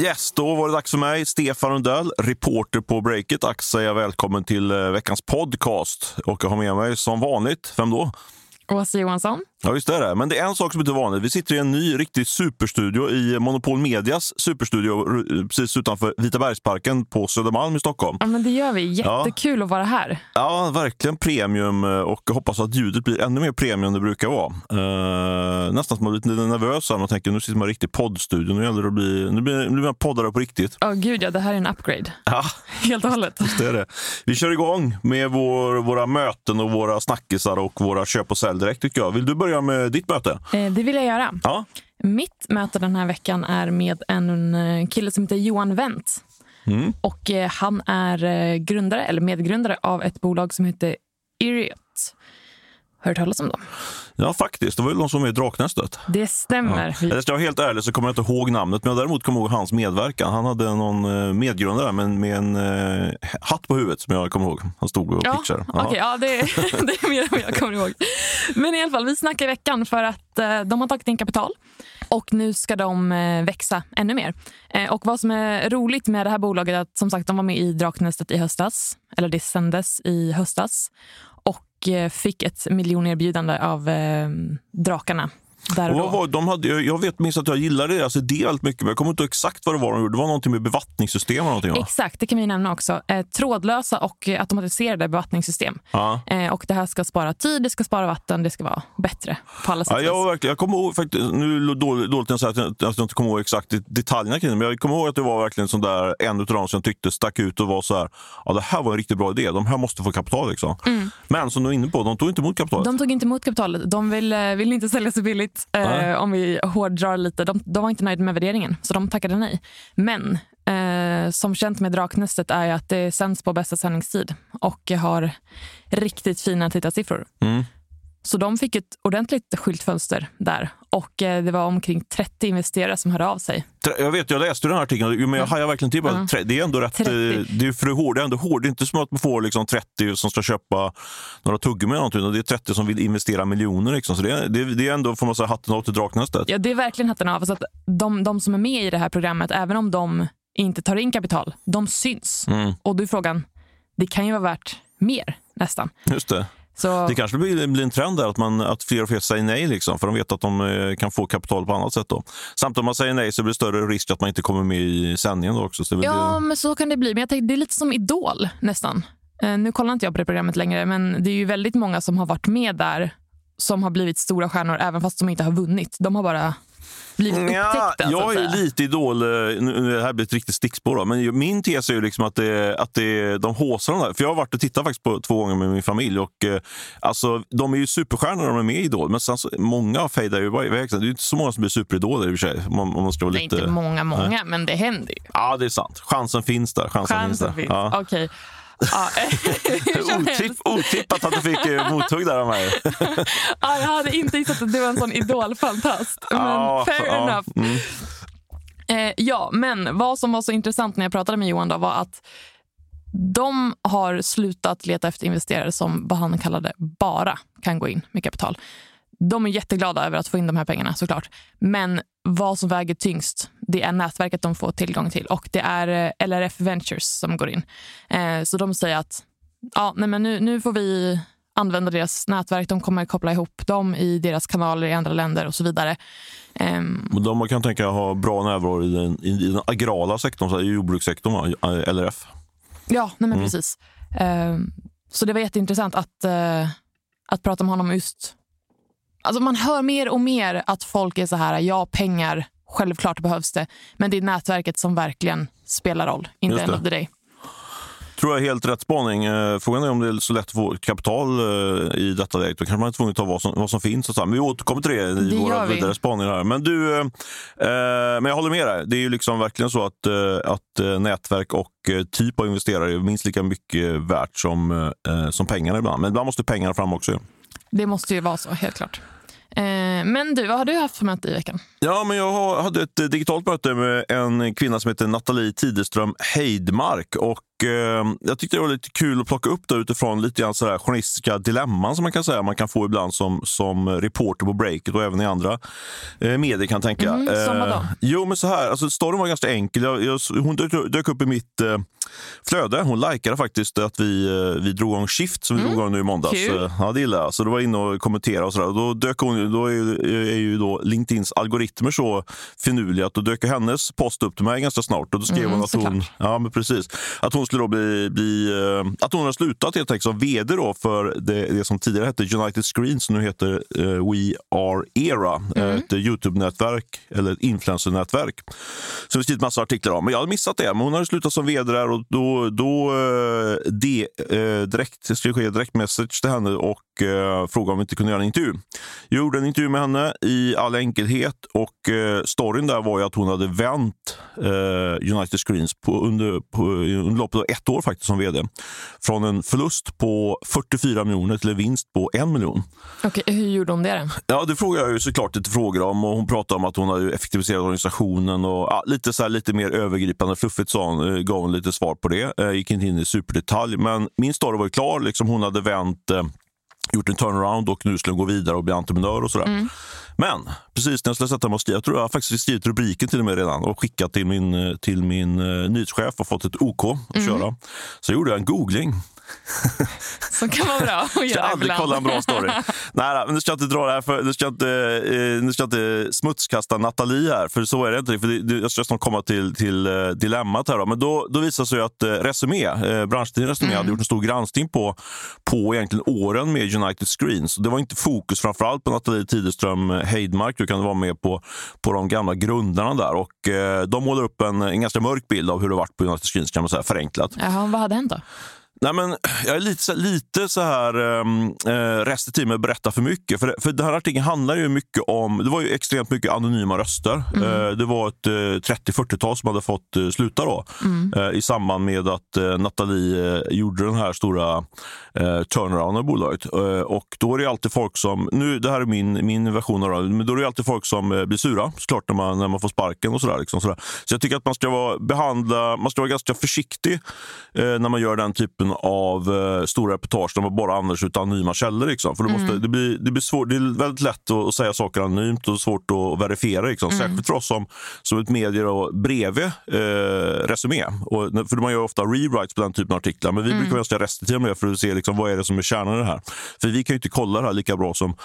Yes, då var det dags för mig, Stefan Rundell, reporter på Breakit. Ack att säga välkommen till eh, veckans podcast. Och jag har med mig som vanligt, vem då? Åsa Johansson. Ja, visst är det. Men det är en sak som inte är vanligt. Vi sitter i en ny riktig superstudio i Monopol Medias superstudio r- precis utanför Vitabergsparken på Södermalm i Stockholm. Ja, men det gör vi. Jättekul att vara här. Ja, verkligen premium eh, och jag hoppas att ljudet blir ännu mer premium än det brukar vara. Eh, nästan som man blir lite nervös här. Man tänker nu sitter man i en riktig poddstudio. Nu gäller det att bli, nu blir, nu blir man poddare på riktigt. Åh gud, ja, det här är en upgrade. Ja, Helt och hållet. det är det. Vi kör igång med vår, våra möten och våra snackisar och våra köp och sälj direkt tycker jag. Vill du börja med ditt möte? Eh, det vill jag göra. Ja. Mitt möte den här veckan är med en eh, kille som heter Johan Wendt. Mm. Och eh, han är grundare, eller medgrundare av ett bolag som heter Iriot. Hört talas om dem? Ja, faktiskt. Det var ju de som var i Draknästet. Det stämmer. Vi- Eller ska jag vara helt ärlig så kommer jag inte ihåg namnet, men jag däremot kommer ihåg hans medverkan. Han hade någon eh, medgrundare men med en eh, hatt på huvudet som jag kommer ihåg. Han stod och Ja, pitchade. okej, ja, det, det är mer än jag kommer ihåg. Men i alla fall, vi snackar i veckan för att eh, de har tagit in kapital och nu ska de eh, växa ännu mer. Eh, och vad som är roligt med det här bolaget är att som sagt, de var med i Draknästet i höstas, eller det sändes i höstas Eh, fick ett miljonerbjudande av eh, drakarna. Där Och vad var, de hade, jag vet minst att jag gillade deras idé väldigt mycket, men jag kommer inte ihåg exakt vad det var de gjorde. Det var någonting med bevattningssystem och någonting va? Exakt, det kan vi nämna också. Eh, trådlösa och automatiserade bevattningssystem. Ja. Eh, och det här ska spara tid, det ska spara vatten, det ska vara bättre på alla sätt Ja, jag, verkligen, jag kommer ihåg, faktiskt, nu dåligt, dåligt att jag säger att jag, inte kommer ihåg exakt detaljerna kring det, men jag kommer ihåg att det var verkligen sån där, en av dem som jag tyckte stack ut och var så här, ja det här var en riktigt bra idé, de här måste få kapital. Liksom. Men som du är inne på, de tog inte emot kapitalet. Mm. De tog inte emot kapitalet. De vill, eh, vill inte sälja så billigt. Nej. Eh, om vi hårdrar lite. De, de var inte nöjda med värderingen, så de tackade nej. Men eh, som känt med Draknästet är att det sänds på bästa sändningstid och har riktigt fina tittarsiffror. Mm. Så de fick ett ordentligt skyltfönster där och eh, det var omkring 30 investerare som hörde av sig. Jag vet, jag läste den här artikeln, men jag hajar verkligen till. tre- Det är ändå rätt, 30. eh, det är för hårt, det är ändå hårt. Det är inte som att man får liksom 30 som ska köpa några tuggummi eller någonting, det är 30 som vill investera miljoner. Liksom. Så det är, det, det är ändå, får man säga, hatten av till Draknästet. Ja, det är verkligen hatten av. Så att de, de som är med i det här programmet, även om de inte tar in kapital, de syns. Mm, Och då är frågan, det kan ju vara värt mer nästan. just det. Så Det kanske blir, blir en trend där att, man, att fler och fler säger nej, liksom, för de vet att de eh, kan få kapital på annat sätt. Då. Samtidigt om man säger nej så blir det större risk att man inte kommer med i sändningen. Då också. Så ja, det. men så kan det bli. Men jag tänkte, det är lite som Idol nästan. Eh, nu kollar inte jag på det programmet längre, men det är ju väldigt många som har varit med där som har blivit stora stjärnor även fast de inte har vunnit. De har bara blivit Ja, upptäckta. att jag är lite idol, eh, nu, det här blir ett riktigt stickspår, då, men min tes är ju liksom att, det, att det, de håsar de där. För jag har varit och tittat faktiskt på två gånger med min familj och eh, alltså, de är ju superstjärnor när de är med i Idol, men sen så, många fejdar ju iväg. Det är ju inte så många som blir superidoler i och för sig. Om, om man ska vara Nej, lite... inte många, många, men det händer ju. Ja, det är sant. Chansen finns där. Chansen, Chansen finns där. finns. Ja. Okej. Ja, Otipp, otippat att du fick eh, mothugg där av mig. Ja, jag hade inte gissat att du var en sån idolfantast. Men Ja, fair ja, enough. mm. Eh, ja, men vad som var så intressant när jag pratade med Johan då var att de har slutat leta efter investerare som vad han kallade bara kan gå in med kapital. De är jätteglada över att få in de här pengarna såklart. Men vad som väger tyngst, det är nätverket de får tillgång till och det är eh, LRF Ventures som går in. Eh, så de säger att ja, nej men nu, nu får vi använda deras nätverk. De kommer koppla ihop dem i deras kanaler i andra länder och så vidare. Ehm, Men De kan tänka ha bra närvaro i den, i den agrala sektorn, så här, i jordbrukssektorn, va? LRF. Ja, nej men Mm. precis. Ehm, så det var jätteintressant att, eh, att prata med honom just... Alltså man hör mer och mer att folk är så här, ja pengar, självklart behövs det. Men det är nätverket som verkligen spelar roll, in Just the end of the day. tror jag är helt rätt spaning. Eh, Frågan är om det är så lätt att få kapital eh, i detta läget. Då kanske man är tvungen att ta vad som, vad som finns. Och så. Men vi återkommer till det i Det våra vi. vidare spaningar. Här. Men du, eh, eh, men jag håller med dig. Det är ju liksom verkligen så att, att nätverk och typ av investerare är minst lika mycket värt som, eh, som pengarna ibland. Men ibland måste pengarna fram också. Det måste ju vara så, helt klart. Eh, men du, vad har du haft för möte i veckan? Ja, men jag hade ett digitalt möte med en kvinna som heter Nathalie Tideström Heidmark. Och jag tyckte det var lite kul att plocka upp det utifrån lite grann sådär journalistiska dilemman som man kan säga man kan få ibland som, som reporter på breaket och även i andra eh, medier kan tänka. Mm, som vadå? jo, men så här, alltså, storyn var ganska enkel. Jag, jag, hon dök, dök upp i mitt eh, flöde. Hon likade faktiskt att vi, eh, vi drog igång Shift som vi drog igång nu i måndags. Kul. Eh, Ja, det gillar jag. Så då var inne och kommenterade och sådär. Då, dök hon, då är, ju, är ju då LinkedIns algoritmer så finurliga att då dök hennes post upp till mig ganska snart. Och då skrev Mm, hon att hon, ja, men precis, att hon skulle då bli, bli eh, att hon har slutat helt enkelt som vd då för det, det som tidigare hette United Screens som nu heter eh, We Are Era. eh, Ett Youtube-nätverk eller ett influencer-nätverk. Som vi skrivit massa artiklar om. Men jag hade missat det. Men hon hade slutat som vd där och då, då eh, eh, direkt, jag direkt message till henne och eh, frågade om vi inte kunde göra en intervju. Jag gjorde en intervju med henne i all enkelhet och eh, storyn där var ju att hon hade vänt eh, United Screens på, under, på, under loppet av ett år faktiskt som vd. Från en förlust på 44 miljoner till en vinst på en miljon. Okej, hur gjorde hon det? då? Ja, det frågar jag ju såklart lite frågor om. Och hon pratade om att hon hade effektiviserat organisationen och ja, lite, så här, lite mer övergripande fluffigt sa hon, eh, gav hon lite svar på det. Eh, gick inte in i superdetalj, men min story var klar. Liksom hon hade vänt eh, gjort en turnaround och nu skulle hon gå vidare och bli entreprenör och sådär. Men precis när jag skulle sätta mig och skriva, jag tror jag har faktiskt skrivit rubriken till och med redan och skickat till min, eh, till min eh, nyhetschef och fått ett OK att köra. Så gjorde jag en googling Som kan vara bra att jag ska göra aldrig ibland. kolla en bra story. Nej, nu ska jag inte dra det här för, nu ska jag inte, eh, nu ska jag inte smutskasta Nathalie här, för så är det inte. För det, jag ska snart komma till, till eh, dilemmat här. Då. Men då, då visar det sig att eh, Resumé, eh, branschtidningen Resumé, hade gjort en stor granskning på, på egentligen åren med United Screens. Det var inte fokus framförallt på Nathalie Tideström Heidmark, du kan vara med på, på de gamla grundarna där. Och, eh, de målar upp en, en ganska mörk bild av hur det varit på United Screens, kan man säga, förenklat. Jaha, vad hade hänt då? Nej, men jag är lite, så- lite så här um, restriktiv med att berätta för mycket. För, för den här artikeln handlar ju mycket om... Det var ju extremt mycket anonyma röster. Eh, det var ett eh, 30-40-tal som hade fått eh, sluta då, eh, i samband med att uh, Nathalie eh, gjorde den här stora uh, turnarounden av bolaget. Eh, och då är det alltid folk som... Nu, det här är min, min version av det, men då är det alltid folk som eh, blir sura såklart när man, när man får sparken och sådär. Liksom, sådär. Så jag tycker att man ska vara, behandla, man ska vara ganska försiktig eh, när man gör den typen av eh, stora reportage där man bara använder sig av anonyma källor. Liksom. För det, måste, det, blir, det, blir svårt, det är väldigt lätt att, att säga saker anonymt och svårt att verifiera. Liksom. Särskilt för oss som, som ett medier och bredvid eh, Resumé. Och, för man gör ofta rewrites på den typen av artiklar. Men vi brukar vara restriktiva med det för att se liksom, vad är det som är kärnan i det här. För vi kan ju inte kolla det här lika bra som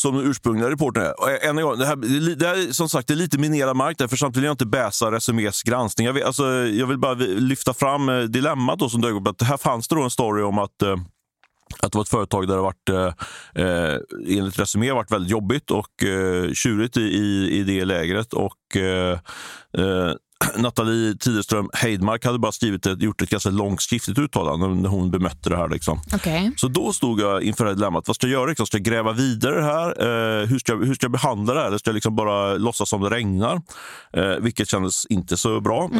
som den ursprungliga reportern är. Och än en gång, det, här, det är här, som sagt, det är lite minerad mark där, för samtidigt vill jag inte bäsa Resumés granskning. Jag vill, alltså, jag vill bara lyfta fram eh, dilemmat då som dök upp. Att här fanns det då en story om att eh, att det var ett företag där det varit, eh, enligt Resumé varit väldigt jobbigt och eh, tjurigt i, i, i det lägret. Och, eh, Nathalie Tideström Heidmark hade bara skrivit ett, gjort ett ganska långt skriftligt uttalande när hon bemötte det här. Liksom. Okej. Så då stod jag inför det här dilemmat. Vad ska jag göra? Liksom? Ska jag gräva vidare här? Eh, hur, ska, jag- hur ska jag behandla det här? Eller ska jag liksom bara låtsas som det regnar? Eh, vilket kändes inte så bra.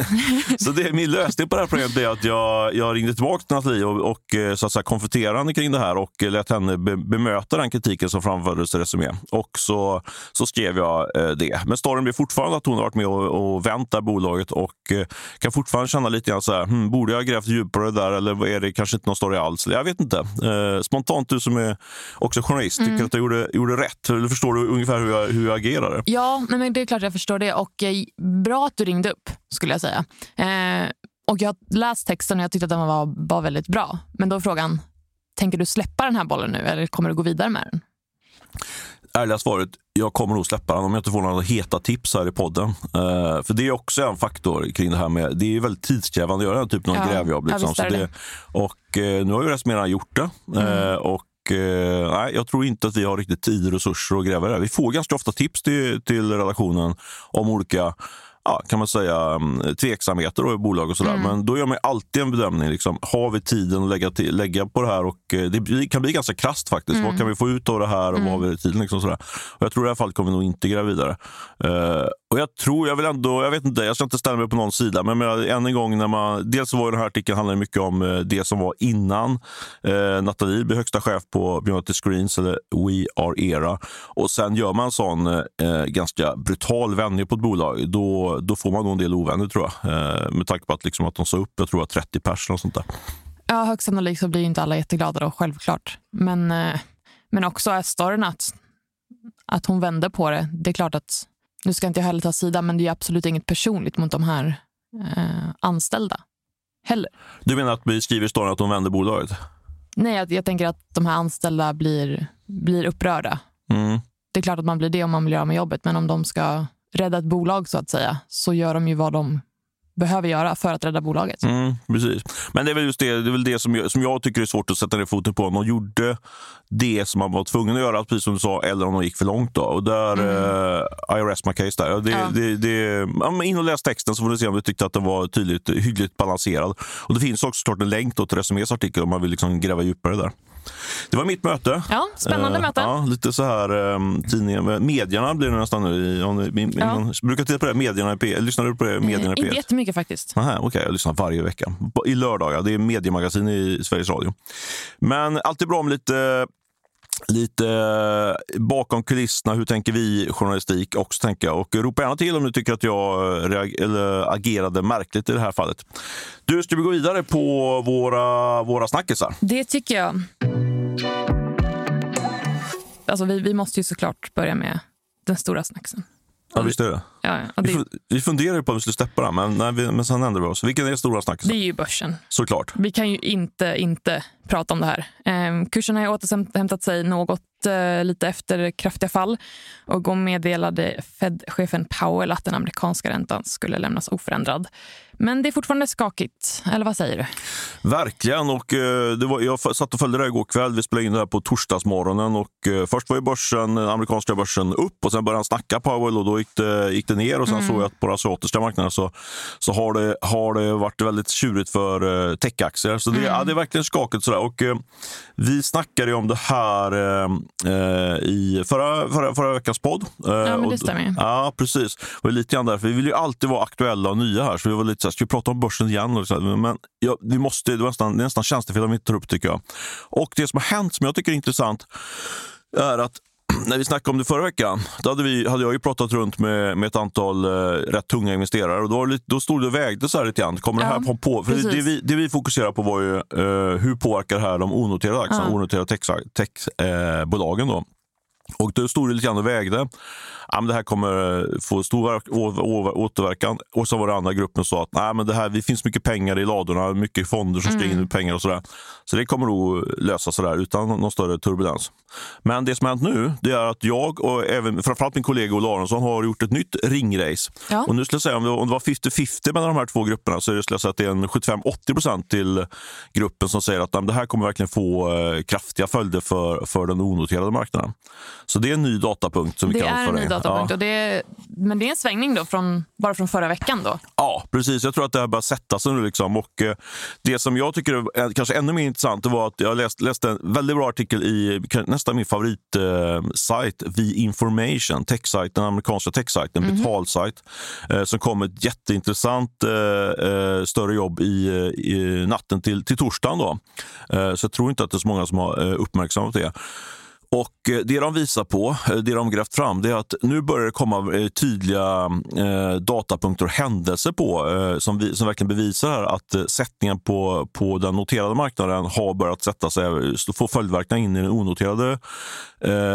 så det, min lösning på det här problemet är att jag, jag ringde tillbaka till Nathalie och, och eh, så att säga, konfronterade kring det här och lät henne be, bemöta den kritiken som framfördes i Resumé. Och så, så skrev jag eh, det. Men storyn blir fortfarande att hon har varit med och, och vänt det här bolaget och eh, kan fortfarande känna lite grann så här, hmm, borde jag ha grävt djupare där eller är det kanske inte någon story alls? Jag vet inte. Eh, spontant, du som är också journalist, tycker du att jag gjorde, gjorde rätt? Eller förstår du ungefär hur jag, hur jag agerade? Ja, nej, men det är klart jag förstår det. Och eh, Bra att du ringde upp, skulle jag säga. Eh, och Jag har läst texten och jag tyckte att den var, var väldigt bra. Men då är frågan, tänker du släppa den här bollen nu eller kommer du gå vidare med den? Ärliga svaret, jag kommer nog släppa den om jag inte får några heta tips här i podden. Eh, för det är också en faktor kring det här med, det är ju väldigt tidskrävande att göra den typen av Ja, grävjobb. ja, Liksom. Så det. det, och eh, nu har ju Resumé redan gjort det. Eh, och eh, nej, jag tror inte att vi har riktigt tid och resurser att gräva det här. Vi får ganska ofta tips till, till relationen om olika ja, kan man säga, mm, tveksamheter då i bolag och sådär. Men då gör man alltid en bedömning. Liksom, har vi tiden att lägga, till, lägga på det här? Och eh, det kan bli ganska krasst faktiskt. Vad kan vi få ut av det här och vad har vi tiden? Liksom sådär. Och jag tror i det här fallet kommer vi nog inte gräva vidare. Eh, och jag tror, jag vill ändå, jag vet inte, jag ska inte ställa mig på någon sida, men jag, än en gång när man, dels var den här artikeln handlade mycket om eh, det som var innan eh, Nathalie blev högsta chef på Beyond Screens eller We Are Era. Och sen gör man en sån eh, eh, ganska brutal vändning på ett bolag, då, då får man nog en del ovänner tror jag. Eh, med tanke på att, liksom, att de sa upp, jag tror 30 personer och sånt där. Ja, högst sannolikt så blir inte alla jätteglada då, självklart. Men, eh, men också är storyn att, att hon vände på det. Det är klart att nu ska inte jag heller ta sida, men det är absolut inget personligt mot de här eh, anställda heller. Du menar att vi skriver i storyn att de vänder bolaget? Nej, jag, jag tänker att de här anställda blir, blir upprörda. Mm. Det är klart att man blir det om man vill göra med jobbet, men om de ska rädda ett bolag så att säga, så gör de ju vad de behöver göra för att rädda bolaget. Mm, precis. Men det är väl just det, det, är väl det som, jag, som jag tycker är svårt att sätta ner foten på. Om de gjorde det som man var tvungen att göra, precis som du sa, eller om de gick för långt. Då. Och där, mm. uh, I rest my case där. Det, ja. det, det, ja, in och läs texten så får du se om du tyckte att den var tydligt, hyggligt balanserad. Och Det finns också såklart en länk till Resumés artikel om man vill liksom gräva djupare där. Det var mitt möte. Ja, Spännande uh, möte. Ja, lite så här um, tidningen, medierna blir det nästan nu. Om, ja. brukar titta på det, medierna i. Lyssnar du på det? Medierna i P? Inte jättemycket faktiskt. Okej, okay, jag lyssnar varje vecka. I lördagar. Det är mediemagasin i Sveriges Radio. Men alltid bra med lite lite eh, bakom kulisserna, hur tänker vi journalistik också tänka. Och ropa gärna till om du tycker att jag eller agerade märkligt i det här fallet. Du, ska vi gå vidare på våra, våra snackisar? Det tycker jag. Alltså, vi, vi måste ju såklart börja med den stora snacksen. Ja, visst är det. Ja, ja. det... Vi funderade på om vi skulle släppa den, men, nej, vi, men sen ändrade vi oss. Vilken är stora snackisen? Det är ju börsen. Såklart. Vi kan ju inte inte prata om det här. Eh, kursen har återhämtat sig något eh, lite efter kraftiga fall och då meddelade Fed-chefen Powell att den amerikanska räntan skulle lämnas oförändrad. Men det är fortfarande skakigt, eller vad säger du? Verkligen. Och, eh, det var, jag satt och följde det igår kväll. Vi spelade in det här på torsdagsmorgonen. Och, eh, först var ju börsen, den amerikanska börsen upp och sen började han snacka Powell och då gick det, gick det ner. Och Sen mm. såg jag att på den asiatiska marknaden så, så har, det, har det varit väldigt tjurigt för eh, techaktier. Så det, mm. ja, det är verkligen skakigt. Sådär. Och, eh, vi snackade om det här eh, eh, i förra, förra, förra veckans podd. ja, men det stämmer. ja, precis. Och lite grann därför. Vi vill ju alltid vara aktuella och nya här. Så vi var lite så här, ska vi prata om börsen igen? Och så men ja, vi måste, det, nästan, det är nästan tjänstefel om vi inte tar upp tycker jag. Och det som har hänt som jag tycker är intressant är att när vi snackade om det förra veckan, då hade, vi, hade jag ju pratat runt med, med ett antal eh, rätt tunga investerare och då, lite, då stod det och vägde så här lite grann. Kommer ja, det här på? För det, vi, det vi fokuserar på var ju eh, hur påverkar det här de onoterade aktierna, ja. onoterade techbolagen. Tech, eh, och då stod det lite grann och vägde ja, men det här kommer få stor återverkan. Och så var det andra gruppen som sa att nej, men det här, det finns mycket pengar i ladorna, mycket fonder som ska in med mm. pengar och sådär. Så det kommer nog lösa sig där utan någon större turbulens. Men det som har hänt nu det är att jag och även framförallt min kollega Ola Aronsson har gjort ett nytt ringrace. Ja. Och nu skulle jag säga om det, var 50-50 mellan de här två grupperna så är det, skulle jag säga att det är en 75-80% till gruppen som säger att det här kommer verkligen få eh, kraftiga följder för, för den onoterade marknaden. Så det är en ny datapunkt som vi det kan föra datapunkt. Ja. Och det, men det är en svängning då från, bara från förra veckan? då? Ja, precis. Jag tror att det här börjar sätta sig nu. Liksom. Och, eh, det som jag tycker är kanske ännu mer intressant var att jag läst, läste en väldigt bra artikel i nästan min favoritsajt, eh, The Information, techsajt, den amerikanska techsajten, mm -hmm. betalsajt, eh, som kom ett jätteintressant eh, eh, större jobb i, i natten till, till torsdagen. Då. Eh, så jag tror inte att det är så många som har uppmärksammat det. Och eh, Det de visar på, eh, det de grävt fram, det är att nu börjar det komma eh, tydliga datapunkter och händelser på som, vi, som verkligen bevisar här att sättningen på, på den noterade marknaden har börjat sätta sig, få följdverkningar in i den onoterade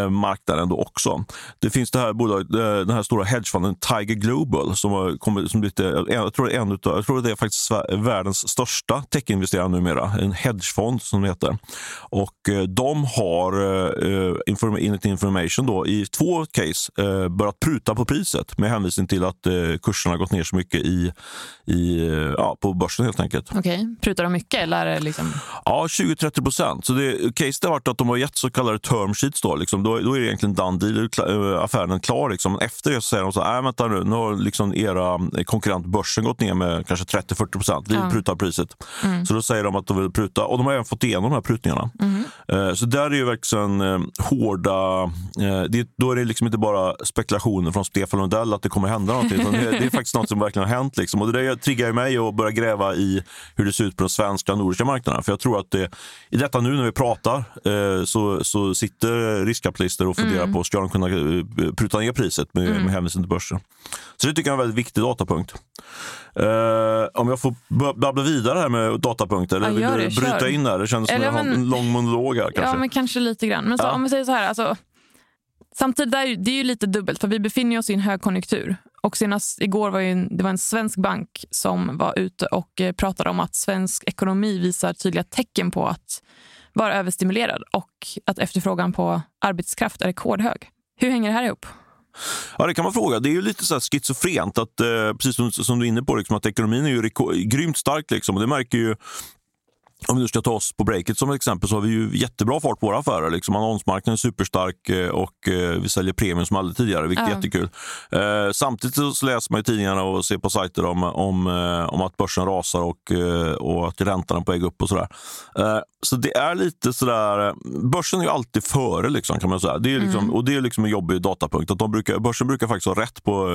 marknaden då också. Det finns det här bolaget, den här stora hedgefonden Tiger Global som har kommit som blivit, jag tror, är en utav, jag tror det är faktiskt världens största techinvesterare numera, en hedgefond som det heter. Och de har inform enligt Information då, i två case eh, börjat pruta på priset med hänvisning till att eh, kurserna gått ner så mycket i, i, ja, på börsen helt enkelt. Okej, okay. Prutar de mycket? Eller liksom... Ja, 20-30 procent. Så det, har varit att de har gett så kallade term sheets. Då, liksom, då, då är det egentligen done deal, eh, affären klar. Liksom. Efter det så säger de så här, vänta nu, nu har liksom era konkurrent börsen gått ner med kanske 30-40 procent. Vi ja. prutar priset. Mm. Så då säger de att de vill pruta och de har även fått igenom de här prutningarna. Mm. Eh, Så där är ju verkligen eh, hårda... eh, Det, då är det liksom inte bara spekulationer från Stefan Lundell att det kommer hända någonting. Det, det är faktiskt något som verkligen har hänt. Liksom. Och det där triggar mig att börja gräva i hur det ser ut på de svenska och nordiska marknaderna. För jag tror att det, i detta nu när vi pratar eh, så, så sitter riskkapitalister och funderar på ska de kunna eh, pruta ner priset med, med hänvisning till börsen. Så det tycker jag är en väldigt viktig datapunkt. Eh, om jag får babbla vidare här med datapunkter, eller Ja, vill gör du det, bryta kör. in där? Det känns som Eller men- en lång monolog här kanske. Ja, men kanske lite grann. Men så, Ja. om men säger så här, alltså, samtidigt är det är ju lite dubbelt, för vi befinner oss i en högkonjunktur. Och senast igår var ju en, det var en svensk bank som var ute och eh, pratade om att svensk ekonomi visar tydliga tecken på att vara överstimulerad och att efterfrågan på arbetskraft är rekordhög. Hur hänger det här ihop? Ja, det kan man fråga. Det är ju lite så här schizofrent, att, eh, precis som, som du är inne på, liksom, att ekonomin är ju grymt stark. Liksom, och det märker ju om vi nu ska ta oss på breaket som exempel så har vi ju jättebra fart på våra affärer. Liksom annonsmarknaden är superstark eh, och eh, vi säljer premium som aldrig tidigare, vilket är Ja. jättekul. Eh, samtidigt så läser man i tidningarna och ser på sajter om, om, om att börsen rasar och, och att räntan är på väg upp och sådär. Så det är lite sådär, börsen är ju alltid före liksom, kan man säga. Det är liksom, Och det är liksom en jobbig datapunkt. Att de brukar, börsen brukar faktiskt ha rätt på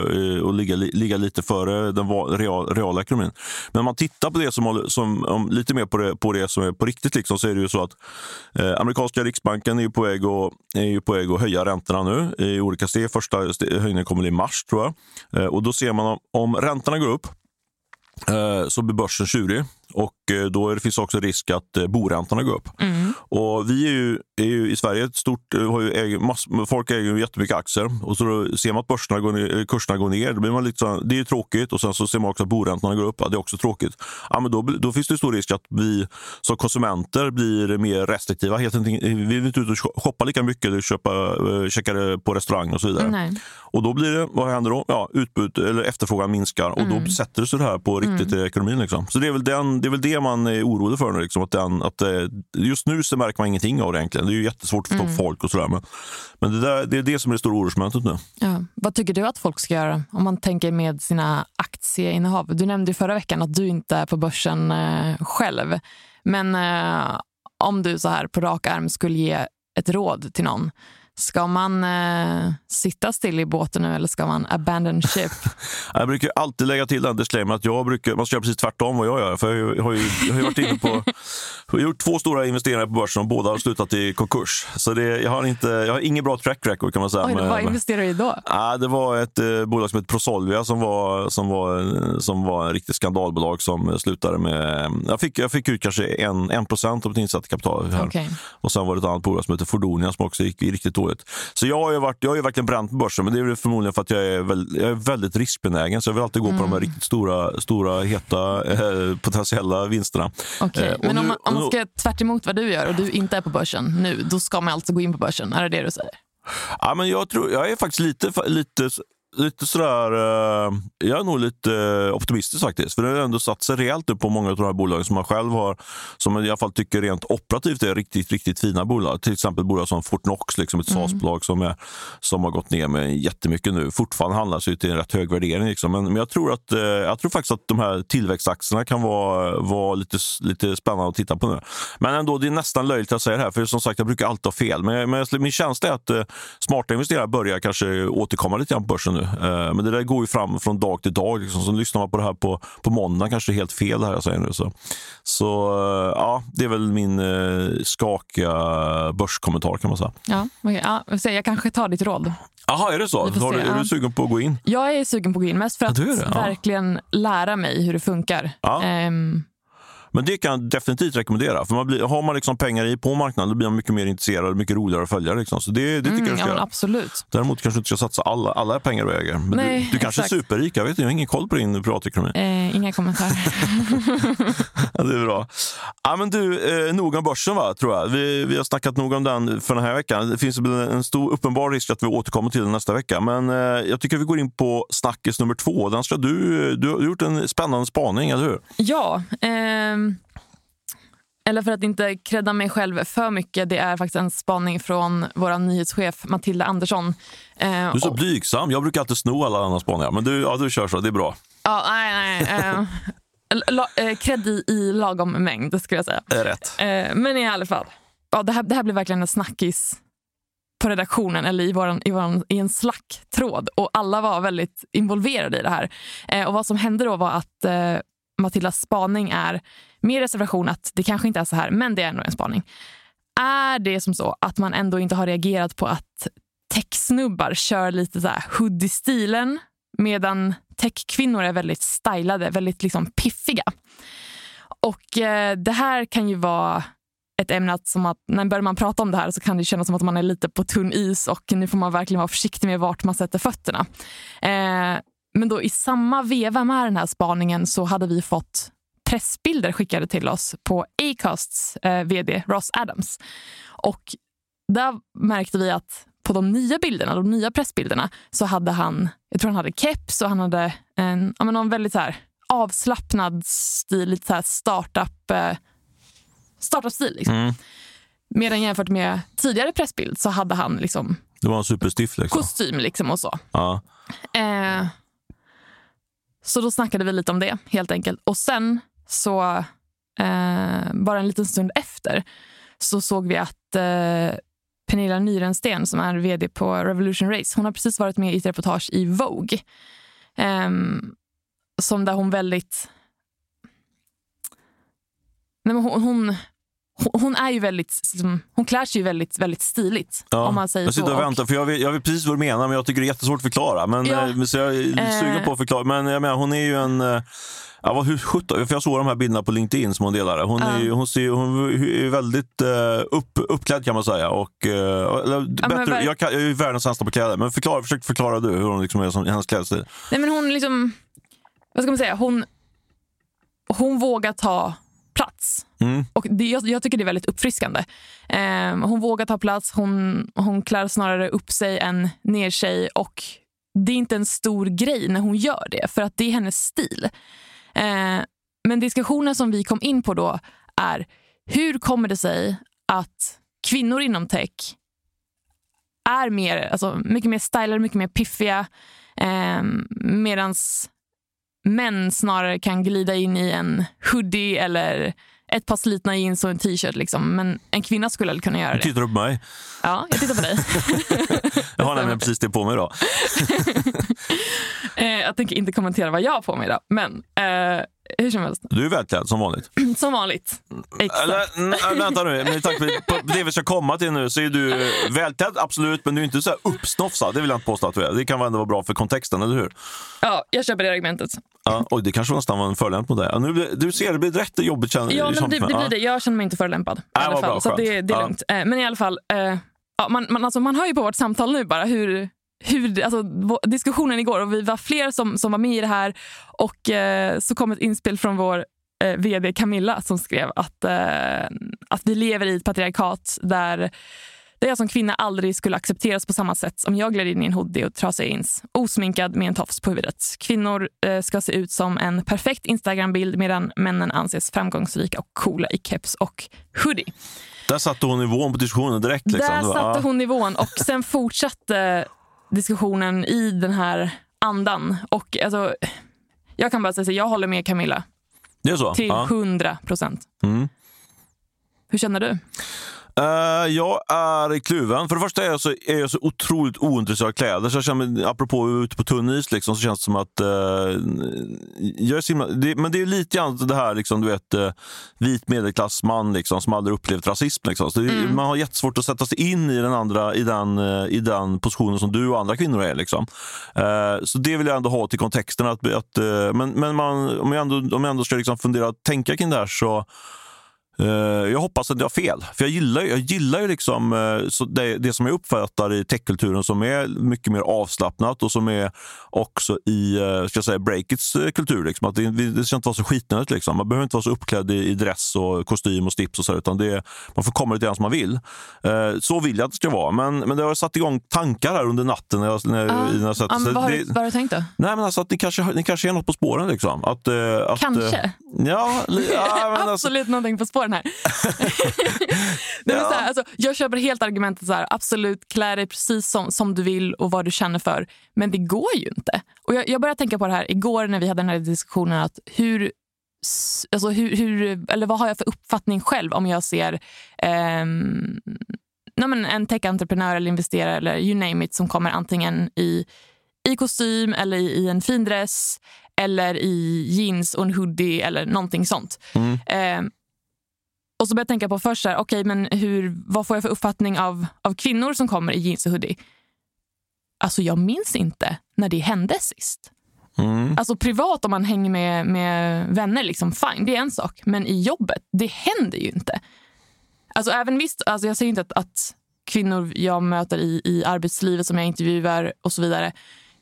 att ligga, li- ligga lite före den va- real, reala ekonomin. Men om man tittar på det som, som om, lite mer på det, på det som är på riktigt liksom, så är det ju så att eh, amerikanska riksbanken är ju på väg att, är ju på väg att höja räntorna nu i olika steg. Första höjningen kommer i mars tror jag. Eh, och då ser man om, om räntorna går upp eh, så blir börsen tjurig och eh, då är det finns också risk att eh, boräntorna går upp. Och vi är ju, är ju i Sverige ett stort, eh, har ju äger, mass, folk äger ju jättemycket aktier och så ser man att börserna går ner, kurserna går ner. Då blir man lite det är tråkigt och sen så ser man också att boräntorna går upp. Ja, det är också tråkigt. Ja, men då, då finns det stor risk att vi som konsumenter blir mer restriktiva. Helt enkelt, vi vill inte ut och shoppa lika mycket eller köpa, checka på restaurang och så vidare. Nej. Och då blir det, vad händer då? Ja, utbud eller efterfrågan minskar och Mm. då sätter det sig det här på riktigt i ekonomin. Liksom. Så det är, väl den, det är väl det man är orolig för nu. Liksom, att den, att, eh, just nu så märker man ingenting av det egentligen. Det är ju jättesvårt att förstå Mm. folk och sådär. Men, men det, där, det är det som är det stora orosmomentet nu. Ja. Vad tycker du att folk ska göra om man tänker med sina aktieinnehav? Du nämnde förra veckan att du inte är på börsen eh, själv. Men eh, om du så här på rak arm skulle ge ett råd till någon. Ska man eh, sitta still i båten nu eller ska man abandon ship? Jag brukar alltid lägga till den disclaimer att jag brukar, man ska göra precis tvärtom vad jag gör. För jag har ju, jag har ju varit inne på, jag har gjort två stora investeringar på börsen och båda har slutat i konkurs. Så det, jag, har inte, jag har ingen bra track record kan man säga. Oj, vad investerar du i då? Ja, det var ett eh, bolag som heter Prosolvia som var, som var, som var en riktigt skandalbolag som slutade med... Jag fick, jag fick ut kanske en, en procent av mitt insatta kapital. Här. Okej. Och sen var det ett annat bolag som heter Fordonia som också gick riktigt dåligt. Så jag har ju, varit, jag har ju verkligen bränt på börsen, men det är väl förmodligen för att jag är, väl, jag är väldigt riskbenägen. Så jag vill alltid gå på de här riktigt stora, stora heta eh, potentiella vinsterna. Okej, Eh, Men om nu- man, om man ska tvärt emot vad du gör och du inte är på börsen nu, då ska man alltså gå in på börsen? Är det det du säger? Ja, men jag, tror, jag är faktiskt lite, lite, lite sådär... eh, jag är nog lite eh, optimistisk faktiskt. För det har ändå satt sig rejält upp på många av de här bolagen som man själv har, som jag i alla fall tycker rent operativt är riktigt, riktigt fina bolag. Till exempel bolag som Fortnox, liksom ett SAS-bolag som, är, som har gått ner med jättemycket nu. Fortfarande handlas ju till en rätt hög värdering. Liksom. Men, men jag, tror att, eh, jag tror faktiskt att de här tillväxtaktierna kan vara, vara lite, lite spännande att titta på nu. Men ändå, det är nästan löjligt att säga det här, för som sagt, jag brukar alltid ha fel. Men, men min känsla är att eh, smarta investerare börjar kanske återkomma lite grann på börsen nu. Eh, men det där går ju fram från dag till dag. Liksom. Så lyssnar man på det här på, på måndag kanske det är helt fel det här jag säger nu. Så, så eh, ja, det är väl min eh, skakiga börskommentar kan man säga. Ja, okej. ja, jag kanske tar ditt råd. Jaha, är det så? Har, du- se, är ja. du sugen på att gå in? Jag är sugen på att gå in mest för att ja. verkligen lära mig hur det funkar. Ja. Ehm, Men det kan jag definitivt rekommendera. För man blir, har man liksom pengar i på marknaden då blir man mycket mer intresserad och mycket roligare att följa. Liksom. Så det, det tycker mm, jag du ja, ska men göra. absolut. Däremot kanske du inte ska satsa alla, alla pengar du äger. Men Nej, du, du kanske är superrik. Jag vet inte, jag har ingen koll på din privatekonomi. Eh, inga kommentarer. Det är bra. Ja, men du, eh, nog om börsen va, tror jag. Vi, vi har snackat nog om den för den här veckan. Det finns en stor uppenbar risk att vi återkommer till den nästa vecka. Men eh, jag tycker vi går in på snackis nummer två. Den ska du, du har gjort en spännande spaning, eller hur? ja. ehm, eller för att inte credda mig själv för mycket, det är faktiskt en spaning från vår nyhetschef Matilda Andersson. Eh, Du är så och- blygsam. Jag brukar alltid sno alla andra spaningar. Men du, ja, du kör så, det är bra. Ja, nej, nej. Eh, eh, cred i, i lagom mängd, skulle jag säga. Rätt. Eh, men i alla fall. ja, det, här, det här blev verkligen en snackis på redaktionen eller i, våran, i, våran, i en slack-tråd. Och alla var väldigt involverade i det här. Eh, och Vad som hände då var att eh, Matildas spaning är, med reservation att det kanske inte är så här, men det är ändå en spaning. Är det som så att man ändå inte har reagerat på att techsnubbar kör lite så här hoodie-stilen medan techkvinnor är väldigt stylade, väldigt liksom piffiga. Och eh, det här kan ju vara ett ämne att, som att när börjar man prata om det här så kan det kännas som att man är lite på tunn is och nu får man verkligen vara försiktig med vart man sätter fötterna. Eh, men då i samma veva med den här spaningen så hade vi fått pressbilder skickade till oss på Acasts eh, vd Ross Adams. Och där märkte vi att på de nya bilderna, de nya pressbilderna, så hade han, jag tror han hade keps och han hade en, ja, men någon väldigt så här avslappnad stil, lite så här startup, eh, startup-stil. Liksom. Mm. Medan jämfört med tidigare pressbild så hade han liksom Det var en superstiff liksom. kostym liksom och så. Ja. Eh, så då snackade vi lite om det helt enkelt. Och sen så, eh, bara en liten stund efter, så såg vi att eh, Pernilla Nyrensten som är vd på Revolution Race, hon har precis varit med i ett reportage i Vogue. Eh, som där hon väldigt... Nej, men hon, hon, hon är ju väldigt, hon klär sig ju väldigt, väldigt stiligt. Ja. Om man säger jag sitter så. och väntar, för jag vet, jag vet precis vad du menar, men jag tycker det är jättesvårt att förklara. Men, Ja. eh, så jag är sugen Eh. på att förklara. Men jag menar, hon är ju en... eh, Ja, vad, hur, för jag såg de här bilderna på LinkedIn som hon delade. Hon är, hon ser, hon är väldigt upp, uppklädd kan man säga. Och, eller, bättre, ver- jag, kan, jag är världens sämsta på kläder, men förklara, försök förklara du hur hon liksom är som hennes klädstil. Nej, men hon liksom, vad ska man säga, hon, hon vågar ta plats. Mm. Och det, jag, jag tycker det är väldigt uppfriskande. Eh, hon vågar ta plats, hon, hon klär snarare upp sig än ner sig. Och det är inte en stor grej när hon gör det, för att det är hennes stil. Eh, men diskussionen som vi kom in på då är hur kommer det sig att kvinnor inom tech är mer, alltså mycket mer stylade, mycket mer piffiga eh, medan män snarare kan glida in i en hoodie eller ett par slitna jeans och en t-shirt. Liksom. Men en kvinna skulle aldrig kunna göra Du det. tittar upp på mig. Ja, jag tittar på dig. Jag har nämligen precis det på mig idag. Eh, jag tänker inte kommentera vad jag har på mig idag. Men eh, hur som helst, Du är välklädd som vanligt. som vanligt. Exakt. Eller, nej, vänta nu, med tanke på det vi ska komma till nu så är du välklädd, absolut, men du är inte så här uppsnofsad. Det vill jag inte påstå att du är. Det kan ändå vara bra för kontexten, eller hur? Ja, jag köper det argumentet. Ja, oj, det kanske nästan var en förolämpning på dig. Ja, nu, du ser, det blir rätt jobbigt. Känner, Ja, men det, det blir det. Jag känner mig inte förolämpad. I Nej, alla vad fall. bra, så att skönt. det, det är Ja. lugnt. Eh, men i alla fall, eh, ja, man, man, alltså, man hör ju på vårt samtal nu bara hur, hur alltså, diskussionen igår och vi var fler som, som var med i det här och eh, så kom ett inspel från vår eh, vd Camilla som skrev att, eh, att vi lever i ett patriarkat där där jag som kvinna aldrig skulle accepteras på samma sätt om jag gled in i en hoodie och trasiga jeans, osminkad med en tofs på huvudet. Kvinnor eh, ska se ut som en perfekt Instagram-bild medan männen anses framgångsrika och coola i keps och hoodie. Där satte hon nivån på diskussionen direkt. Liksom. Där satte hon nivån och sen fortsatte diskussionen i den här andan. Och alltså, jag kan bara säga så, jag håller med Camilla Det är så? till Ja. 100 procent. Mm. Hur känner du? Eh, jag är kluven. För det första är jag så, är jag så otroligt ointresserad av kläder. Så jag känner apropå ute på tunn is, liksom, så känns det som att... eh, jag är så himla, det, men det är lite grann det här, liksom, du vet, uh, vit medelklassman liksom, som aldrig upplevt rasism. Liksom. Det, Mm. Man har jättesvårt att sätta sig in i den, andra, i den, i den positionen som du och andra kvinnor är. Liksom. Så det vill jag ändå ha till kontexten. Att, att, men men man, om jag ändå, om jag ändå ska liksom fundera och tänka kring det här så jag hoppas att jag har fel. För jag gillar, jag gillar ju liksom, eh, det, det som jag uppfattar i techkulturen som är mycket mer avslappnat och som är också i eh, ska säga, breakits eh, kultur. Liksom. Att det, det ska inte vara så skitnödigt. Liksom. Man behöver inte vara så uppklädd i, i dress och kostym och slips och så, utan det, man får komma lite grann som man vill. Eh, så vill jag att det ska vara. Men, men det har satt igång tankar här under natten. När jag, när, Ja. när jag men så vad, har det, du, vad har du tänkt då? Nej, men alltså att ni kanske, ni kanske är något på spåren. Liksom. Att, eh, att, Kanske? eh, Ja, ja men alltså, absolut någonting på spåren här. Nej, men så här alltså, jag köper helt argumentet så här, absolut klä dig precis som, som du vill och vad du känner för. Men det går ju inte. Och jag, jag började tänka på det här igår när vi hade den här diskussionen att hur alltså hur, hur, eller vad har jag för uppfattning själv om jag ser ehm, nej men en tech-entreprenör eller investerare eller you name it som kommer antingen i, i kostym eller i, i en fin dress eller i jeans och en hoodie eller någonting sånt. Mm. Ehm, och så börjar jag tänka på först, okej, men hur, vad får jag för uppfattning av, av kvinnor som kommer i jeans och hoodie? Alltså jag minns inte när det hände sist. Mm. Alltså privat om man hänger med, med vänner, liksom, fine, det är en sak. Men i jobbet, det händer ju inte. Alltså även visst, alltså jag säger inte att, att kvinnor jag möter i, i arbetslivet som jag intervjuar och så vidare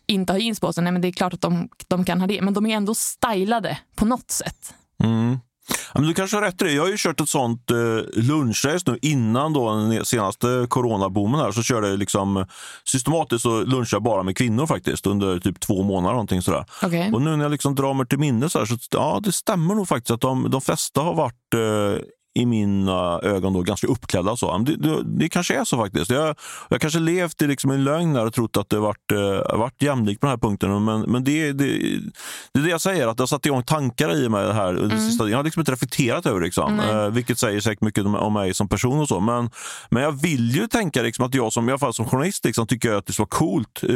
inte har jeans på sig. Nej, men det är klart att de, de kan ha det. Men de är ändå stylade på något sätt. Mm. Ja, men du kanske har rätt i det. Jag har ju kört ett sånt eh, lunchrace nu innan då den senaste coronaboomen här. Så körde jag liksom systematiskt så lunchade jag bara med kvinnor faktiskt under typ två månader. Någonting sådär. Okej. Och nu när jag liksom drar mig till minnes så, här, så ja, det stämmer nog faktiskt att de, de flesta har varit eh, i mina ögon då ganska uppklädda. Så. Det, det, det kanske är så faktiskt. Jag, jag kanske levt i liksom en lögn och trott att det varit, eh, varit jämlikt på den här punkten. Men, men det, det, det är det jag säger, att jag satt igång tankar i mig det här. Det sista, jag har liksom inte reflekterat över det, liksom, eh, vilket säger säkert mycket om, om mig som person. och så. Men, men jag vill ju tänka liksom, att jag som, i alla fall som journalist liksom, tycker att det ska vara coolt. Eh,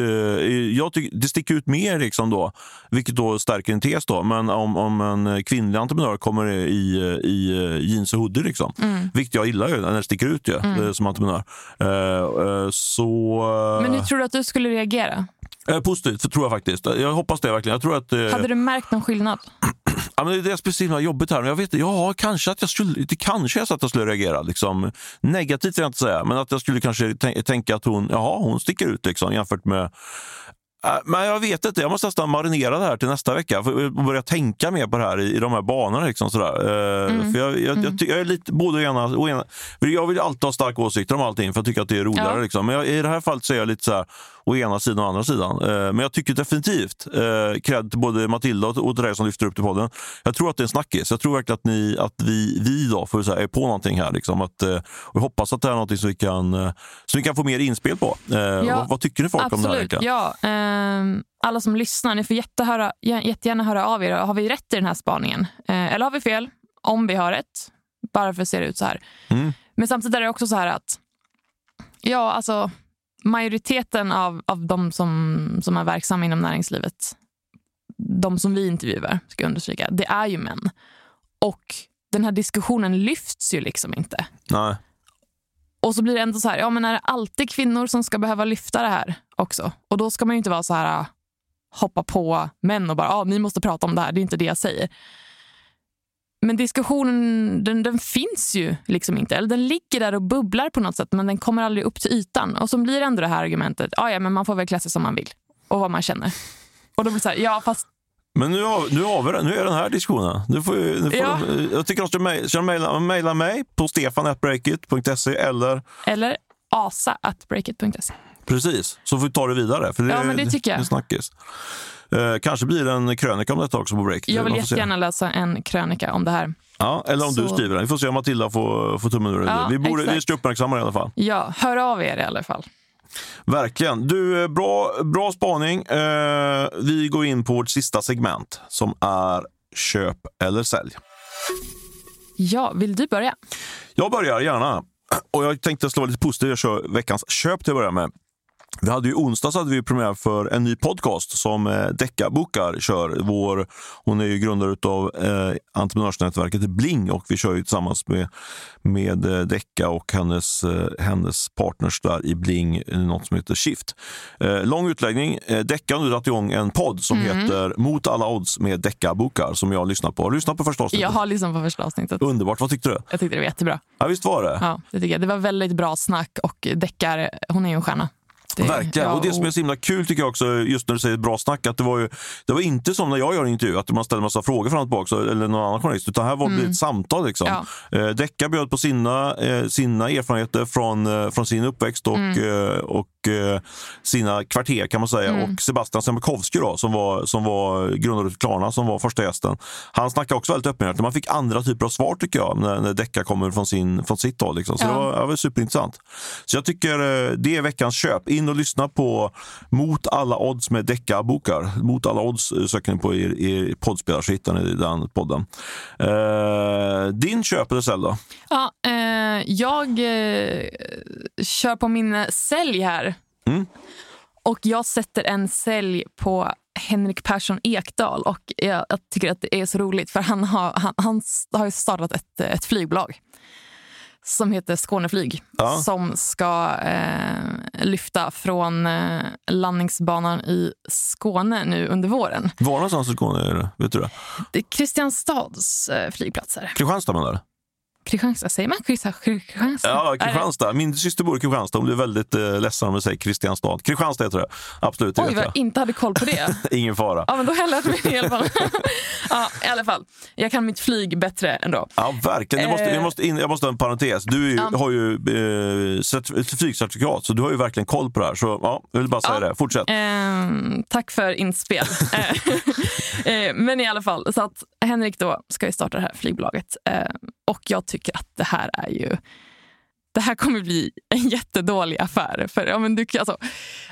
jag tycker, det sticker ut mer, liksom, då, vilket då stärker en tes. Då. Men om, om en kvinnlig entreprenör kommer i, i jeans och hoodie, liksom, vilket jag gillar ju när det sticker ut ju, eh, som entreprenör. Eh, så... Men hur tror du att du skulle reagera? eh, positivt, tror jag faktiskt. Jag hoppas det verkligen. Jag tror att, eh, Hade du märkt någon skillnad? Ja, men det är det som är så himla jobbigt här. Men jag vet, ja, kanske att jag skulle, det kanske är så att jag skulle reagera. Liksom. Negativt vill jag inte säga, men att jag skulle kanske tän- tänka att hon, jaha, hon sticker ut liksom, jämfört med men jag vet inte, jag måste nästan marinera det här till nästa vecka för att börja tänka mer på det här i, i de här banorna. Liksom, sådär. Eh, För jag, jag, jag, ty- jag är lite både ena, och ena Jag vill alltid ha starka åsikter om allting för jag tycker att det är roligare. Ja. Liksom. Men i det här fallet så är jag lite så här, å ena sidan och andra sidan. Eh, Men jag tycker definitivt, eh, cred till både Matilda och till dig som lyfter upp till podden. Jag tror att det är en snackis. Jag tror verkligen att, ni, att vi, vi då får här, är på någonting här. Liksom. Att, eh, och jag hoppas att det är någonting som vi kan, som vi kan få mer inspel på. Eh, vad, tycker ni folk om det här? Absolut. egentligen? Ja, ehm, alla som lyssnar, ni får jättehöra, jä- jättegärna höra av er. Har vi rätt i den här spaningen? Eh, eller har vi fel? Om vi har rätt, varför ser det ut så här? Mm. Men samtidigt är det också så här att ja, alltså, majoriteten av, av de som, som är verksamma inom näringslivet, de som vi intervjuar, ska jag understryka, det är ju män. Och den här diskussionen lyfts ju liksom inte. Nej. Och så blir det ändå så här, ja men är det alltid kvinnor som ska behöva lyfta det här också? Och då ska man ju inte vara så här, ah, hoppa på män och bara, ja ni måste prata om det här, det är inte det jag säger. Men diskussionen den, den finns ju liksom inte. Eller den ligger där och bubblar på något sätt men den kommer aldrig upp till ytan. Och så blir det ändå det här argumentet, ja ja men man får väl klä sig som man vill och vad man känner. Och då blir så här, ja fast Men nu nu har. Nu är den här diskussionen. Nu får, nu får Ja. de, jag tycker de ska mej- ska mejla, mig på stefanatbreakit.se eller eller asa at breakit.se. precis, så får vi ta det vidare. För det, Ja, men det tycker jag. Det snackis. Eh, kanske blir det en krönika om detta också på Breakit. Jag vill jättegärna läsa en krönika om det här. Ja, eller om du Så- skriver den. Vi får se om Matilda får, får tummen ur. Ja, vi, borde, vi ska uppmärksamma det i alla fall. Ja, hör av er i alla fall. Verkligen. Du, eh, bra, bra spaning. Eh, vi går in på vårt sista segment som är köp eller sälj. Ja, vill du börja? Jag börjar gärna. Och jag tänkte slå lite positivt. Jag kör veckans köp till att börja med. Vi hade ju onsdags hade vi premiär för en ny podcast som eh, Decca Bokar kör. Vår, hon är ju grundare av eh, entreprenörsnätverket Bling och vi kör ju tillsammans med, med eh, Decca och hennes, eh, hennes partners där i Bling, eh, något som heter Shift. Eh, lång utläggning. Eh, Decca har nu dragit igång en podd som heter Mot alla odds med Decca Bokar som jag har lyssnat på. Har du lyssnat på första avsnittet? Jag har lyssnat på första avsnittet. Underbart. Vad tyckte du? Jag tyckte det var jättebra. Ja, visst var det? Ja, det, tycker jag. det var väldigt bra snack och Deckar, hon är ju en stjärna. Det- Verkligen. ja, och det som är så himla kul tycker jag också, just när du säger bra snack, att det var ju det var inte som när jag gör en intervju, att man ställer massa frågor fram och tillbaka, eller någon annan journalist, utan här var det ett samtal. Liksom. Mm. Ja. Eh, Decca bjöd på sina, eh, sina erfarenheter från, eh, från sin uppväxt och, Mm. eh, och eh, sina kvarter kan man säga. Mm. Och Sebastian Semikowski då, som var, som var grundare till Klarna, som var första gästen. Han snackade också väldigt öppenhjärtigt. Man fick andra typer av svar tycker jag, när, när Decca kommer från, sin, från sitt håll. Liksom. Så Ja. det var, det var superintressant. Så jag tycker eh, det är veckans köp. In in och lyssna på Mot alla odds med deckarbokar. Mot alla odds eh, söker ni på er, er poddspelare så hittar ni den podden. Eh, din köp eller sälj då? Ja, eh, jag eh, kör på min sälj här. Mm. Och jag sätter en sälj på Henrik Persson Ekdal. Och jag, jag tycker att det är så roligt för han har, han, han har startat ett, ett flygbolag som heter Skåneflyg Ja. som ska eh, lyfta från eh, landningsbanan i Skåne nu under våren. Var någonstans i Skåne är det? Vet du det? Det är Kristianstads eh, flygplatser. Kristianstad menar du? Kristianstad, säger man Kristianstad? Ja, Kristianstad. Min syster bor i Kristianstad. Hon blir väldigt eh, ledsen om jag säger Kristianstad. Kristianstad heter det. Absolut, det Oj, vad jag. inte hade koll på det. Ingen fara. Ja, men då har jag mig i alla fall. ja, i alla fall. Jag kan mitt flyg bättre ändå. Ja, verkligen. Jag måste, Eh. jag måste, in, jag måste ha en parentes. Du ju, Ja. har ju eh, flygcertifikat, så du har ju verkligen koll på det här. Så ja, jag vill bara säga Ja. det. Fortsätt. Ehm, tack för inspel. Eh, eh, men i alla fall, så att Henrik då ska ju starta det här flygbolaget. Eh, och jag tycker att det här är ju... Det här kommer bli en jättedålig affär. För, ja, men du, alltså,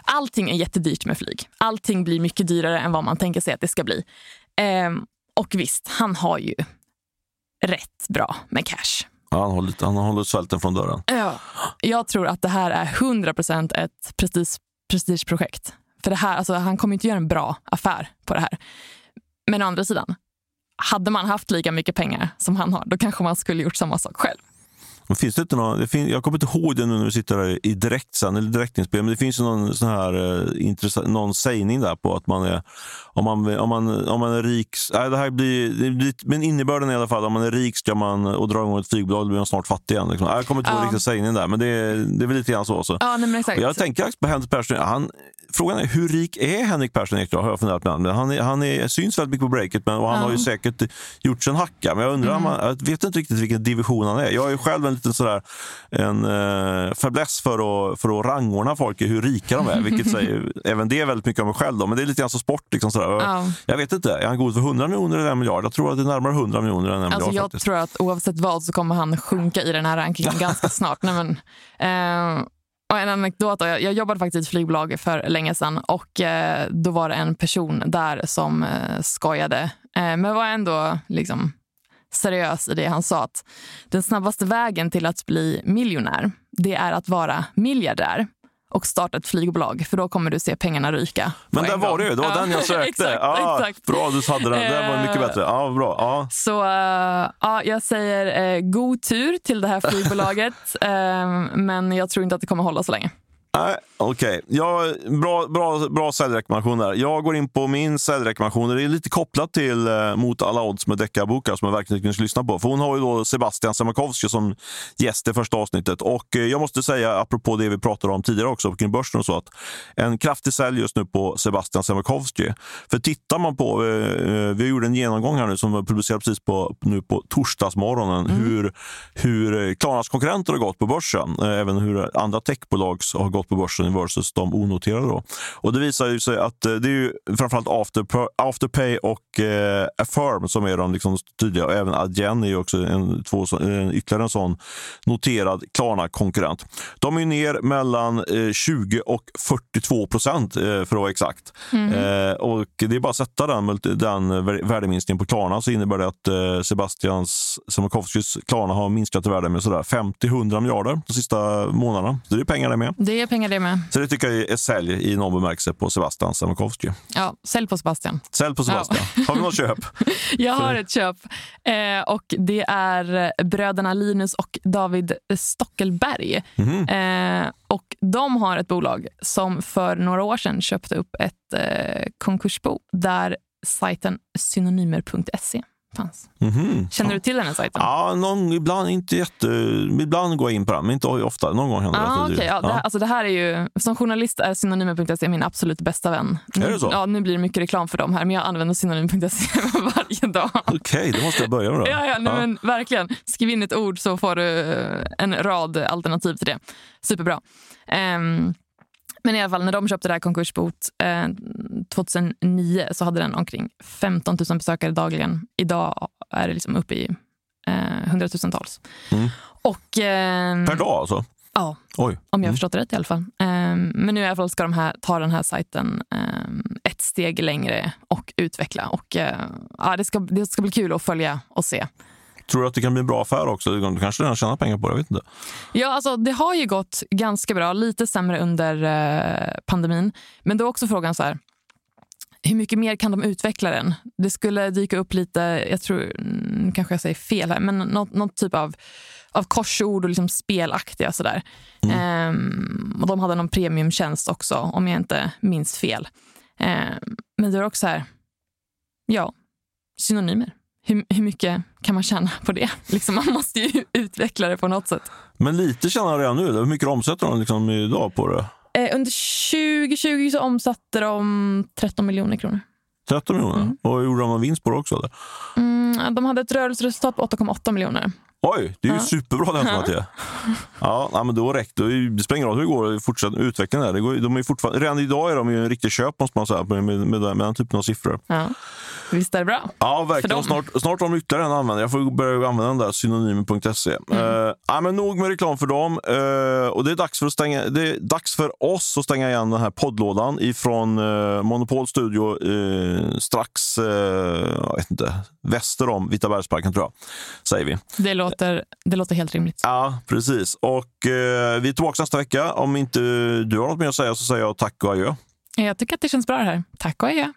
allting är jättedyrt med flyg. Allting blir mycket dyrare än vad man tänker sig att det ska bli. Ehm, och visst, han har ju rätt bra med cash. Ja, han håller, han håller svälten från dörren. Ja. Jag tror att det här är 100% ett prestige, prestigeprojekt. För det här, alltså, han kommer inte göra en bra affär på det här. Men å andra sidan, hade man haft lika mycket pengar som han har, då kanske man skulle gjort samma sak själv. Men finns det inte någon, det fin, jag kommer inte ihåg det nu när vi sitter här i direktsänd eller direktinspel, men det finns någon, sån här, eh, intressant, någon sägning där på att man är, om man, om man, om man är rik, nej, det här blir, det blir, men innebörden är i alla fall om man är rik ska man, och drar igång ett flygbolag, då blir man snart fattig igen. Liksom. Jag kommer inte ihåg Ja. riktigt sägningen där, men det, är- det är väl lite grann så. så. Ja, nej, jag tänker på Henrik Persson. Han, frågan är hur rik är Henrik Persson Ekdahl? Har jag funderat. Men han, är, han är, syns väldigt mycket på breaket men, och han Ja. Mm. har ju säkert gjort sig en hacka. Men jag undrar, om han, jag vet inte riktigt vilken division han är. Jag är ju själv en liten sådär en uh, fäbless för att, för att rangordna folk i hur rika de är. Vilket säger, även det är väldigt mycket om mig själv. Då, men det är lite grann som sport. Liksom sådär. Ja. Jag vet inte, är han god för 100 miljoner eller en miljard? Jag tror att det är närmare 100 miljoner än en Alltså, miljard. jag faktiskt. tror att oavsett vad så kommer han sjunka i den här rankingen ganska snart. Nej, men, eh, och en anekdot, då, jag, jag jobbade faktiskt i ett flygbolag för länge sedan och eh, då var det en person där som eh, skojade, eh, men var ändå liksom seriös i det han sa att den snabbaste vägen till att bli miljonär, det är att vara miljardär och starta ett flygbolag, för då kommer du se pengarna ryka. Men där var det ju, det var Ja, den jag sökte. exakt, ah, exakt. Bra, du hade den. Det var mycket Eh, bättre. Ja, bra. Ja. Så ja, jag säger eh, god tur till det här flygbolaget. eh, men jag tror inte att det kommer hålla så länge. Nej, Okej, ja, bra, bra, bra säljrekommendation där. Jag går in på min säljrekommendation. Det är lite kopplat till eh, Mot alla odds med deckarbokar som jag verkligen ska lyssna på. För hon har ju då Sebastian Semakowski som gäst i första avsnittet. Och eh, jag måste säga, apropå det vi pratade om tidigare också kring börsen och så, att en kraftig sälj just nu på Sebastian Semakowski. För tittar man på, eh, vi gjorde en genomgång här nu som var publicerad precis på, nu på torsdagsmorgonen, hur, hur eh, Klarnas konkurrenter har gått på börsen. Eh, Även hur andra techbolag har gått på börsen versus de onoterade. Då. Och det visar ju sig att eh, det är ju framförallt Afterpay, Afterpay och eh, Affirm som är de liksom tydliga. Och även Adyen är också en, två, en, ytterligare en sån noterad Klarna-konkurrent. De är ner mellan eh, 20 och 42 procent eh, för att vara exakt. Eh, och det är bara att sätta den, den vär- värdeminskningen på Klarna så innebär det att eh, Sebastians Siemiatkowskis Klarna har minskat i värde med sådär 50-100 miljarder de sista månaderna. Så det är pengar det med. Det är pengar det med. Så det tycker jag är sälj i någon bemärkelse på Sebastian Siemiatkowski. Ja, sälj på Sebastian. Sälj på Sebastian. Har vi något köp? Jag har ett köp eh, och det är bröderna Linus och David Stockelberg. Mhm. Eh, och de har ett bolag som för några år sedan köpte upp ett eh, konkursbo där sajten synonymer.se fanns. Mhm. Känner du till den här sajten? Ja, någon, ibland inte jätte... Ibland går jag in på den, men inte ofta. Någon gång händer det. Ah, det- okay. ja, det, här, alltså det här är ju, som journalist är synonymer.se min absolut bästa vän. Nu, Är det så? Ja, nu blir det mycket reklam för dem här, men jag använder synonymer.se varje dag. Okej, det måste jag börja med då. Ja, ja, nej, Ja. Men verkligen. Skriv in ett ord så får du eh, en rad alternativ till det. Superbra. Ehm, men i alla fall, när de köpte det här konkursbot eh, 2009 så hade den omkring 15 000 besökare dagligen. Idag är det liksom uppe i eh, hundratusentals. Mm. Och, ehm, Per dag alltså? Ja, Oj. om jag har Mm. förstått det rätt i alla fall. Eh, men nu i alla fall ska de här, ta den här sajten eh, ett steg längre och utveckla. Och, eh, ja, det, ska, det ska bli kul att följa och se. Tror du att det kan bli en bra affär också? Du kanske redan tjänar pengar på det? Jag vet inte. Ja, alltså, det har ju gått ganska bra. Lite sämre under eh, pandemin. Men då är också frågan så här, hur mycket mer kan de utveckla den? Det skulle dyka upp lite, jag tror, nu kanske jag säger fel här, men någon, någon typ av, av korsord och liksom spelaktiga sådär. Mm. Ehm, och de hade någon premiumtjänst också, om jag inte minns fel. Ehm, men det är också här, ja, synonymer. Hur, hur mycket kan man tjäna på det? Liksom, man måste ju utveckla det på något sätt. Men lite tjänar de redan nu. Hur mycket omsätter de liksom idag på det? Eh, under 2020 så omsatte de 13 miljoner kronor. 13 miljoner? Mm. Och gjorde de någon vinst på det också? Eller? Mm, de hade ett rörelseresultat på 8,8 miljoner. Oj, det är ju ja. superbra lönsamhet. Ja. ja, men då räcker det. spelar ingen roll hur det går, fortsätt utveckla det. det går, de är fortfarande, redan idag är de ju en riktig köp måste man säga, med, med, med, med den typen av siffror. Ja. Visst är det bra? Ja, verkligen. Snart, snart har de ytterligare en användare. Jag får börja använda den där synonymen.se. Mm. Uh, ja, men nog med reklam för dem. Uh, och det är, dags för att stänga, det är dags för oss att stänga igen den här poddlådan ifrån uh, Monopol Studio strax jag vet inte, väster om Vitabergsparken, tror jag. Säger vi. Det låter, det låter helt rimligt. Ja, precis. Och vi är tillbaka nästa vecka. Om inte du har något mer att säga så säger jag tack och adjö. Jag tycker att det känns bra det här. Tack och adjö.